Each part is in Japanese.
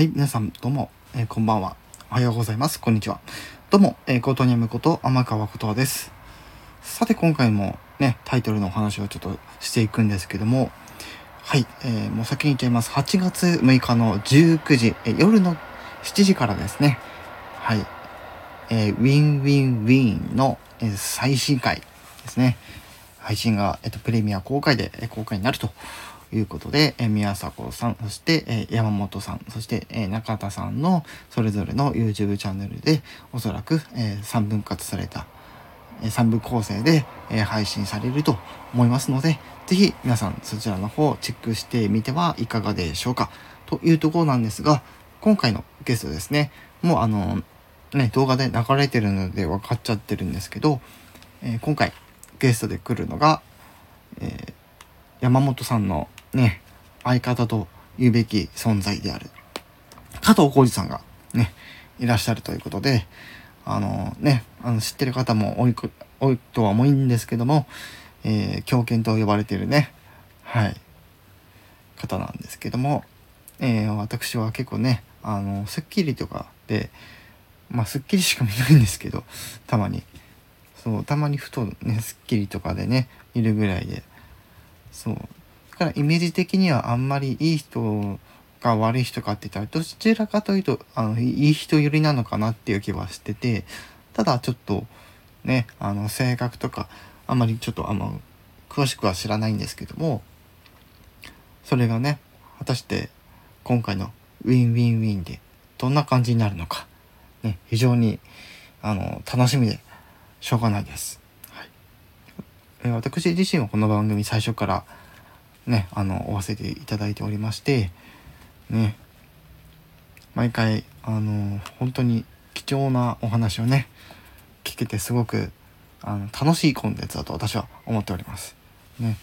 はい、皆さん、どうも、えーこんばんは。おはようございます。こんにちは。どうも、えー、コートニャムこと天川ことわです。さて、今回もね、タイトルのお話をちょっとしていくんですけども、はい、えーもう先に言っちゃいます。8月6日の19時、えー夜の7時からですね、はい、えー WinWinWiin の、えー最新回ですね。配信が、えっと、プレミア公開で、えー公開になるということで、え宮迫さん、そして、え山本さん、そして、え中田さんのそれぞれの YouTube チャンネルで、おそらく、え3分割された、え3部構成で、え配信されると思いますので、ぜひ皆さんそちらの方をチェックしてみてはいかがでしょうか。というところなんですが、今回のゲストですね、もうあの、ね、動画で流れてるので分かっちゃってるんですけど、えー今回ゲストで来るのが、えー山本さんのね、相方と言うべき存在である、加藤浩二さんがね、いらっしゃるということで、あのね、あの知ってる方も多い多いとは思うんですけども、えー狂犬と呼ばれているね、はい、方なんですけども、えー私は結構ね、あの、スッキリとかで、まあ、スッキリしか見ないんですけど、たまに。そう、たまにふとね、スッキリとかでね、いるぐらいで。そう。からイメージ的にはあんまりいい人が悪い人かって言ったら、どちらかというと、あの、いい人寄りなのかなっていう気はしてて、ただちょっと、ね、あの、性格とか、あんまりちょっとあんま、詳しくは知らないんですけども、それがね、果たして今回の WinWinWiin でどんな感じになるのか、ね、非常にあの楽しみでしょうがないです。はい、え私自身はこの番組最初からね、あの追わせていただいておりまして、ね、毎回あの本当に貴重なお話をね聞けてすごくあの楽しいコンテンツだと私は思っております。ね、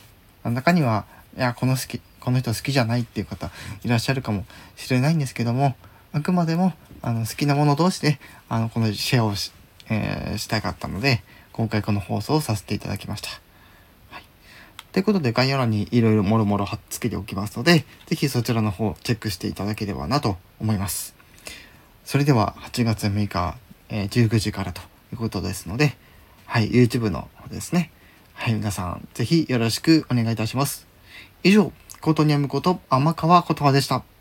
中にはいやこの好きこの人好きじゃないっていう方いらっしゃるかもしれないんですけどもあくまでもあの好きなもの同士であのこのシェアをし,、えーしたかったので今回この放送をさせていただきました。ということで概要欄にいろいろもろもろ貼っつけておきますのでぜひそちらの方チェックしていただければなと思います。それでは8月6日、えー19時からということですので、はい、YouTube の方ですね。はい、皆さん、ぜひよろしくお願いいたします。以上、コートニアムこと天川言葉でした。